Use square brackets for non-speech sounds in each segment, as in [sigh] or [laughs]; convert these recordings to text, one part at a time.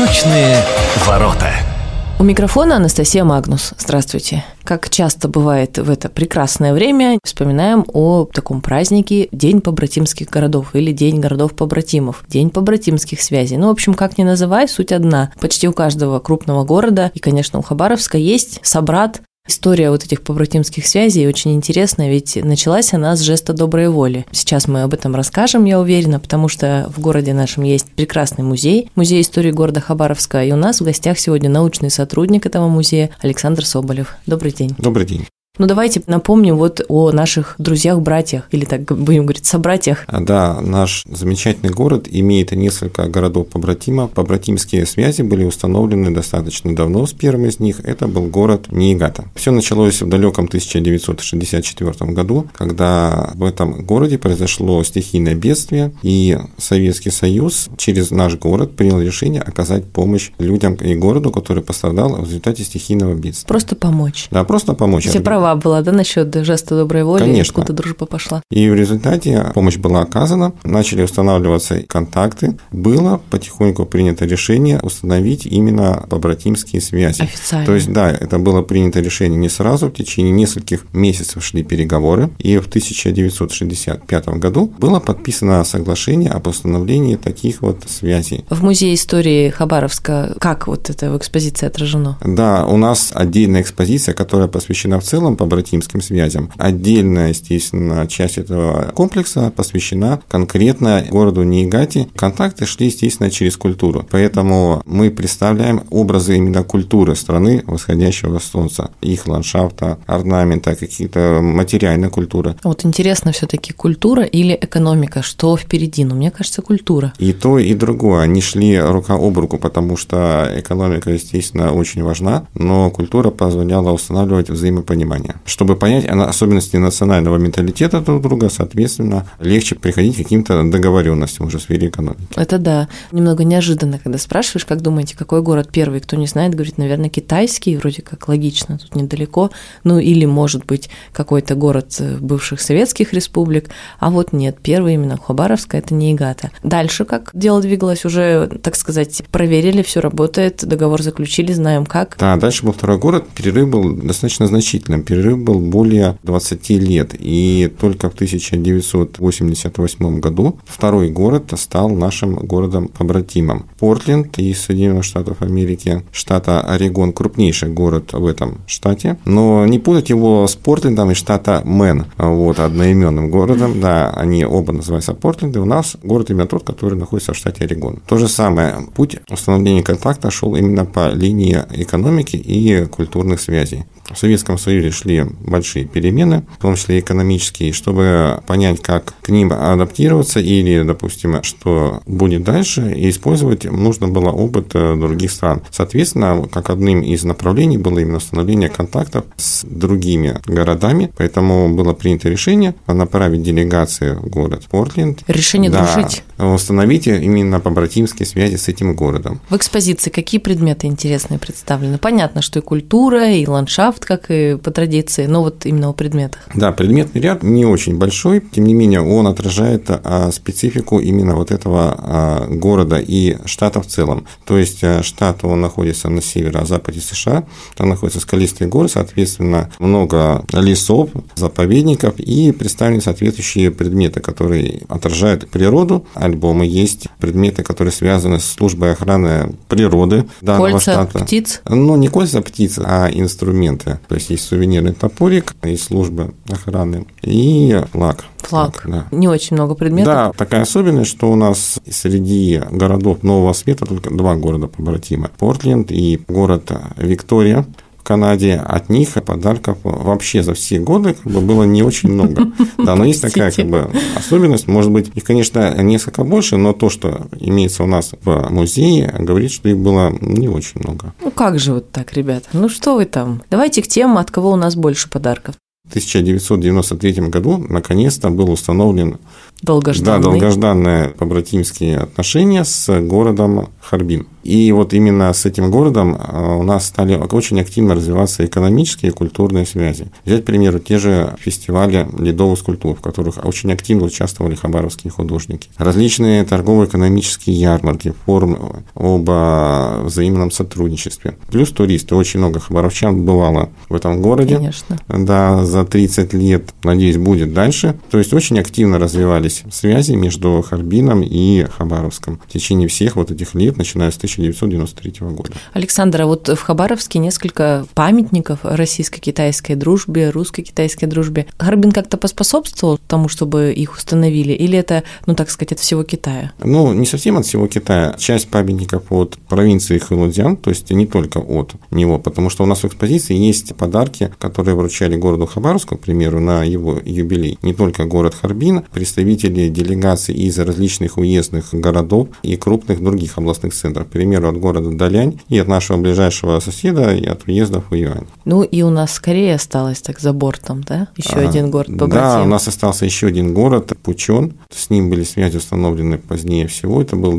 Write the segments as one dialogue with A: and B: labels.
A: Восточные ворота.
B: У микрофона Анастасия Магнус. Здравствуйте. Как часто бывает в это прекрасное время, вспоминаем о таком празднике День побратимских городов или День городов-побратимов, День побратимских связей. Ну, в общем, как ни называй, суть одна. Почти у каждого крупного города, и, конечно, у Хабаровска есть собрат, История вот этих побратимских связей очень интересная, ведь началась она с жеста доброй воли. Сейчас мы об этом расскажем, я уверена, потому что в городе нашем есть прекрасный музей, музей истории города Хабаровска, и у нас в гостях сегодня научный сотрудник этого музея Александр Соболев. Добрый день.
C: Добрый день.
B: Ну, давайте напомним вот о наших друзьях-братьях, или так будем говорить, собратьях.
C: Да, наш замечательный город имеет несколько городов-побратимов. Побратимские связи были установлены достаточно давно. С первым из них это был город Ниигата. Все началось в далеком 1964 году, когда в этом городе произошло стихийное бедствие, и Советский Союз через наш город принял решение оказать помощь людям и городу, который пострадал в результате стихийного бедствия.
B: Просто помочь.
C: Да, просто помочь.
B: Все права права была, да, насчет жеста доброй воли,
C: Конечно.
B: откуда дружба пошла.
C: И в результате помощь была оказана, начали устанавливаться контакты, было потихоньку принято решение установить именно побратимские связи.
B: Официально.
C: То есть, да, это было принято решение не сразу, в течение нескольких месяцев шли переговоры, и в 1965 году было подписано соглашение об установлении таких вот связей.
B: В Музее истории Хабаровска как вот это в экспозиции отражено?
C: Да, у нас отдельная экспозиция, которая посвящена в целом по братимским связям. Отдельная, естественно, часть этого комплекса посвящена конкретно городу Ниигати. Контакты шли, естественно, через культуру. Поэтому мы представляем образы именно культуры страны восходящего солнца, их ландшафта, орнамента, какие-то материальной культуры.
B: Вот интересно все-таки культура или экономика, что впереди? Ну, мне кажется, культура.
C: И то, и другое. Они шли рука об руку, потому что экономика, естественно, очень важна, но культура позволяла устанавливать взаимопонимание понимания. Чтобы понять особенности национального менталитета друг друга, соответственно, легче приходить к каким-то договоренностям уже в сфере экономики.
B: Это да. Немного неожиданно, когда спрашиваешь, как думаете, какой город первый, кто не знает, говорит, наверное, китайский, вроде как логично, тут недалеко, ну или, может быть, какой-то город э, бывших советских республик, а вот нет, первый именно Хабаровска – это Ниигата. Дальше как дело двигалось, уже, так сказать, проверили, все работает, договор заключили, знаем как.
C: Да, дальше был второй город, перерыв был достаточно значительным, перерыв был более 20 лет. И только в 1988 году второй город стал нашим городом-побратимом. Портленд из Соединенных Штатов Америки, штата Орегон, крупнейший город в этом штате. Но не путать его с Портлендом из штата Мэн, вот, одноименным городом. Да, они оба называются Портленды. У нас город именно тот, который находится в штате Орегон. То же самое. Путь установления контакта шел именно по линии экономики и культурных связей. В Советском Союзе шли большие перемены, в том числе экономические, чтобы понять, как к ним адаптироваться или, допустим, что будет дальше, и использовать нужно было опыт э, других стран. Соответственно, как одним из направлений было именно установление контактов с другими городами, поэтому было принято решение направить делегации в город Портленд.
B: Решение да, дружить.
C: Установить именно побратимские связи с этим городом.
B: В экспозиции какие предметы интересные представлены? Понятно, что и культура, и ландшафт, ландшафт, как и по традиции, но вот именно о предметах.
C: Да, предметный ряд не очень большой, тем не менее он отражает а, специфику именно вот этого а, города и штата в целом. То есть а, штат, он находится на северо-западе США, там находятся скалистые горы, соответственно, много лесов, заповедников и представлены соответствующие предметы, которые отражают природу. Альбомы есть предметы, которые связаны с службой охраны природы данного
B: кольца
C: штата.
B: птиц?
C: Ну, не кольца птиц, а инструменты инструменты. То есть есть сувенирный топорик, есть службы охраны и флаг.
B: Флаг. Да. Не очень много предметов.
C: Да, такая особенность, что у нас среди городов Нового Света только два города побратима. Портленд и город Виктория. Канаде, от них подарков вообще за все годы как бы, было не очень много. [laughs] Да, но есть такая как бы, особенность, может быть, их, конечно, несколько больше, но то, что имеется у нас в музее, говорит, что их было не очень много.
B: Ну как же вот так, ребята? Ну что вы там? Давайте к тем, от кого у нас больше подарков.
C: В 1993 году наконец-то был установлен
B: Долгожданный.
C: Да, долгожданные побратимские отношения с городом Харбин. И вот именно с этим городом а, у нас стали очень активно развиваться экономические и культурные связи. Взять, к примеру, те же фестивали ледовых скульптур, в которых очень активно участвовали хабаровские художники. Различные торгово-экономические ярмарки, форумы об взаимном сотрудничестве. Плюс туристы. Очень много хабаровчан бывало в этом городе.
B: Конечно.
C: Да, за 30 лет, надеюсь, будет дальше. То есть очень активно развивались связи между Харбином и Хабаровском в течение всех вот этих лет, начиная с 1993 года.
B: Александр, а вот в Хабаровске несколько памятников российско-китайской дружбе, русско-китайской дружбе. Харбин как-то поспособствовал тому, чтобы их установили? Или это, ну так сказать, от всего Китая?
C: Ну, не совсем от всего Китая. Часть памятников от провинции Хэлудзян, то есть не только от него, потому что у нас в экспозиции есть подарки, которые вручали городу Хабаровску, к примеру, на его юбилей. Не только город Харбин, представители делегаций из различных уездных городов и крупных других областных центров к примеру, от города Далянь и от нашего ближайшего соседа, и от уездов в Юань.
B: Ну и у нас скорее осталось так за бортом, да? Еще а, один город побратим.
C: Да, у нас остался еще один город, Пучон. С ним были связи установлены позднее всего. Это был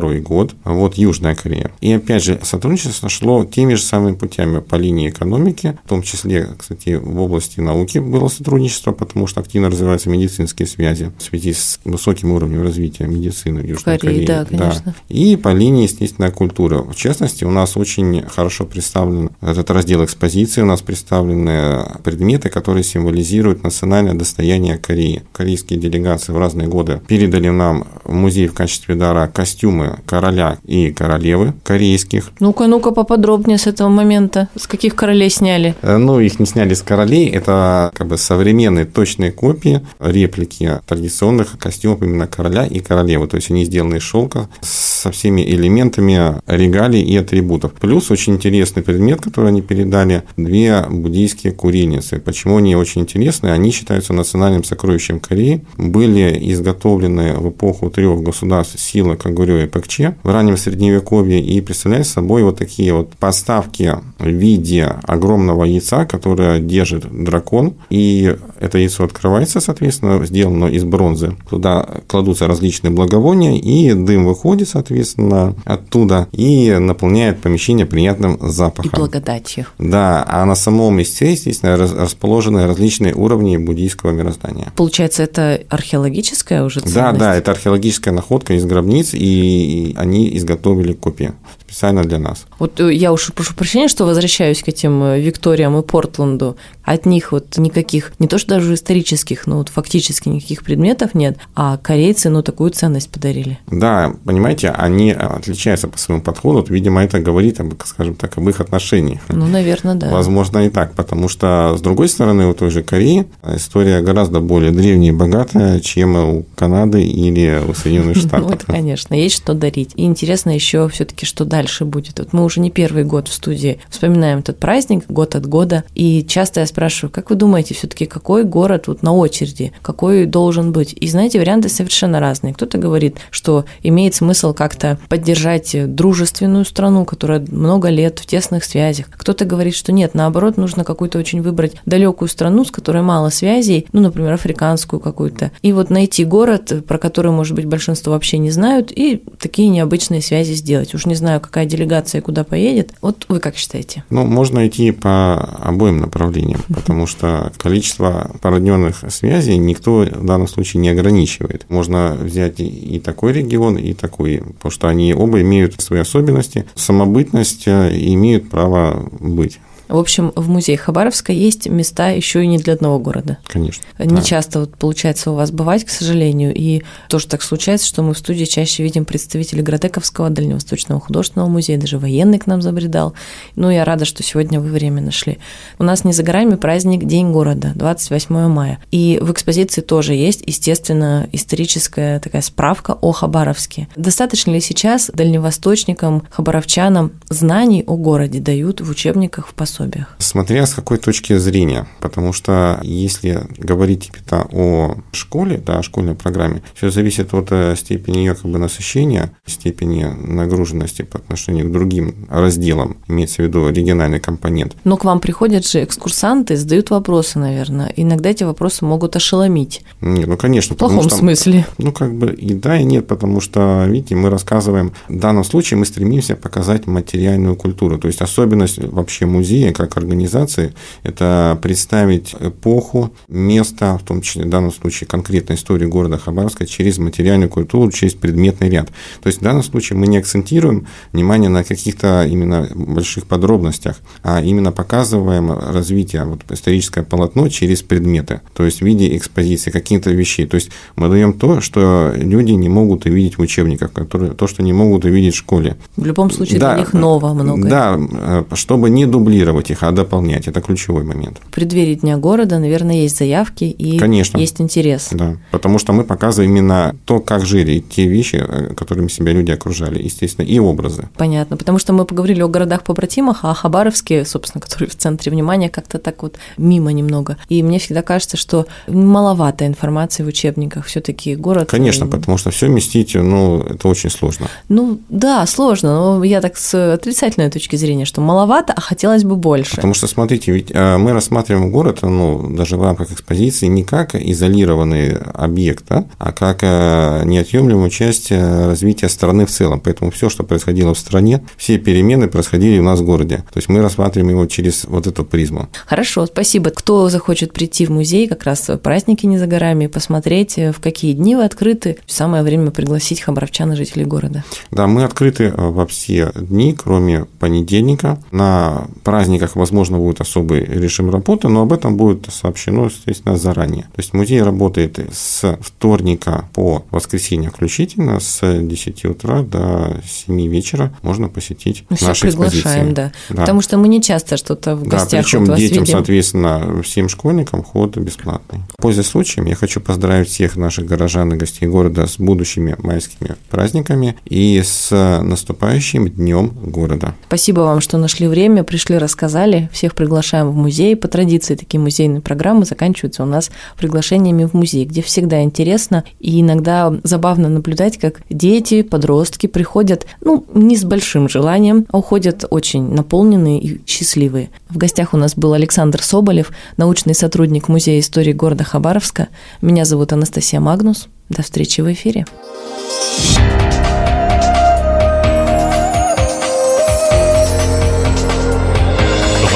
C: 2002 год. Вот Южная Корея. И опять же, сотрудничество шло теми же самыми путями по линии экономики, в том числе, кстати, в области науки было сотрудничество, потому что активно развиваются медицинские связи в связи с высоким уровнем развития медицины в Южной
B: Корее. Корее. Да, конечно. Да.
C: И по линии естественная культура. В частности, у нас очень хорошо представлен этот раздел экспозиции, у нас представлены предметы, которые символизируют национальное достояние Кореи. Корейские делегации в разные годы передали нам в музей в качестве дара костюмы короля и королевы корейских.
B: Ну-ка, ну-ка поподробнее с этого момента. С каких королей сняли?
C: Э, ну, их не сняли с королей, это как бы современные точные копии, реплики традиционных костюмов именно короля и королевы. То есть они сделаны из шелка со всеми элементами регалий и атрибутов. Плюс очень интересный предмет, который они передали, две буддийские куреницы. Почему они очень интересны? Они считаются национальным сокровищем Кореи, были изготовлены в эпоху трех государств Сила, Кагурё и Пакче в раннем Средневековье и представляют собой вот такие вот подставки в виде огромного яйца, которое держит дракон, и это яйцо открывается, соответственно, сделано из бронзы. Туда кладутся различные благовония, и дым выходит, соответственно, оттуда и наполняет помещение приятным запахом.
B: И благодатью.
C: Да, а на самом яйце, естественно, расположены различные уровни буддийского мироздания.
B: Получается, это археологическая уже ценность?
C: Да, да, это археологическая находка из гробниц, и они изготовили копии специально для нас.
B: Вот э, я уж прошу прощения, что возвращаюсь к этим э, Викториям и Портленду. От них вот никаких, не то что даже исторических, но вот фактически никаких предметов нет, а корейцы, ну, такую ценность подарили.
C: Да, понимаете, они отличаются по своему подходу. Вот, видимо, это говорит, об, скажем так, об их отношениях.
B: Ну, наверное, да.
C: Возможно, и так, потому что, с другой стороны, у той же Кореи история гораздо более древняя и богатая, чем у Канады или у Соединенных [laughs] Штатов.
B: Ну, это, конечно, есть что дарить. И интересно еще все таки что дальше дальше будет. Вот мы уже не первый год в студии вспоминаем этот праздник год от года, и часто я спрашиваю, как вы думаете, все таки какой город вот на очереди, какой должен быть? И знаете, варианты совершенно разные. Кто-то говорит, что имеет смысл как-то поддержать дружественную страну, которая много лет в тесных связях. Кто-то говорит, что нет, наоборот, нужно какую-то очень выбрать далекую страну, с которой мало связей, ну, например, африканскую какую-то. И вот найти город, про который, может быть, большинство вообще не знают, и такие необычные связи сделать. Уж не знаю, как какая делегация куда поедет. Вот вы как считаете?
C: Ну, можно идти по обоим направлениям, потому что количество породненных связей никто в данном случае не ограничивает. Можно взять и такой регион, и такой, потому что они оба имеют свои особенности. Самобытность э, имеют право быть.
B: В общем, в музее Хабаровска есть места еще и не для одного города.
C: Конечно.
B: Не да. часто вот получается у вас бывать, к сожалению, и тоже так случается, что мы в студии чаще видим представителей Градековского Дальневосточного художественного музея, даже военный к нам забредал. Ну, я рада, что сегодня вы время нашли. У нас не за горами праздник День города, 28 мая. И в экспозиции тоже есть, естественно, историческая такая справка о Хабаровске. Достаточно ли сейчас дальневосточникам, хабаровчанам знаний о городе дают в учебниках, в пособиях? Пособиях?
C: Смотря с какой точки зрения, потому что если говорить именно о школе, да, о школьной программе, все зависит от э, степени ее как бы насыщения, степени нагруженности по отношению к другим разделам, имеется в виду региональный компонент.
B: Но к вам приходят же экскурсанты, задают вопросы, наверное. Иногда эти вопросы могут ошеломить.
C: Нет, ну конечно.
B: В плохом
C: что,
B: смысле.
C: Ну как бы и да, и нет, потому что, видите, мы рассказываем, в данном случае мы стремимся показать материальную культуру. То есть особенность вообще музея как организации – это представить эпоху, место, в том числе в данном случае конкретно историю города Хабаровска через материальную культуру, через предметный ряд. То есть в данном случае мы не акцентируем внимание на каких-то именно больших подробностях, а именно показываем развитие, вот, историческое полотно через предметы, то есть в виде экспозиции каких-то вещей. То есть мы даем то, что люди не могут увидеть в учебниках, которые, то, что не могут увидеть в школе.
B: В любом случае да, для них ново много.
C: Да, э, чтобы не дублировать их, а дополнять. Это ключевой момент.
B: В преддверии Дня города, наверное, есть заявки и
C: Конечно.
B: есть интерес.
C: Да, потому что мы показываем именно то, как жили, те вещи, э, которыми себя люди окружали, естественно, и образы.
B: Понятно, потому что мы поговорили о городах-побратимах, а Хабаровске, собственно, который в центре внимания, как-то так вот мимо немного. И мне всегда кажется, что маловато информации в учебниках. все таки город...
C: Конечно, потому что все вместить, ну, это очень сложно.
B: Ну, да, сложно, но я так с отрицательной точки зрения, что маловато, а хотелось бы больше.
C: Потому что, смотрите, ведь э, мы рассматриваем город, ну, даже в рамках экспозиции, не как изолированный объект, да, а как э, неотъемлемую часть э, развития страны в целом. Поэтому все, что происходило в стране, все перемены происходили у нас в городе. То есть мы рассматриваем его через вот эту призму.
B: Хорошо, спасибо. Кто захочет прийти в музей, как раз праздники не за горами, посмотреть, в какие дни вы открыты, самое время пригласить хабаровчан и жителей города.
C: Да, мы открыты во все дни, кроме понедельника. На праздниках, возможно, будет особый режим работы, но об этом будет сообщено, естественно, заранее. То есть музей работает с вторника по воскресенье включительно, с 10 утра до 7 вечера можно посетить
B: мы
C: наши
B: приглашаем,
C: экспозиции.
B: да. да. Потому что мы не часто что-то в гостях
C: Да, причем
B: вот
C: детям,
B: видим.
C: соответственно, всем школьникам вход бесплатный. Пользуясь случаем, я хочу поздравить всех наших горожан и гостей города с будущими майскими праздниками и с наступающим днем города.
B: Спасибо вам, что нашли время, пришли, рассказали. Всех приглашаем в музей. По традиции такие музейные программы заканчиваются у нас приглашениями в музей, где всегда интересно и иногда забавно наблюдать, как дети, подростки приходят, ну, не с большим желанием, а уходят очень наполненные и счастливые. В гостях у нас был Александр Соболев, научный сотрудник Музея истории города Хабаровска. Меня зовут Анастасия Магнус. До встречи в эфире.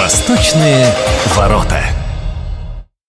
A: Восточные ворота.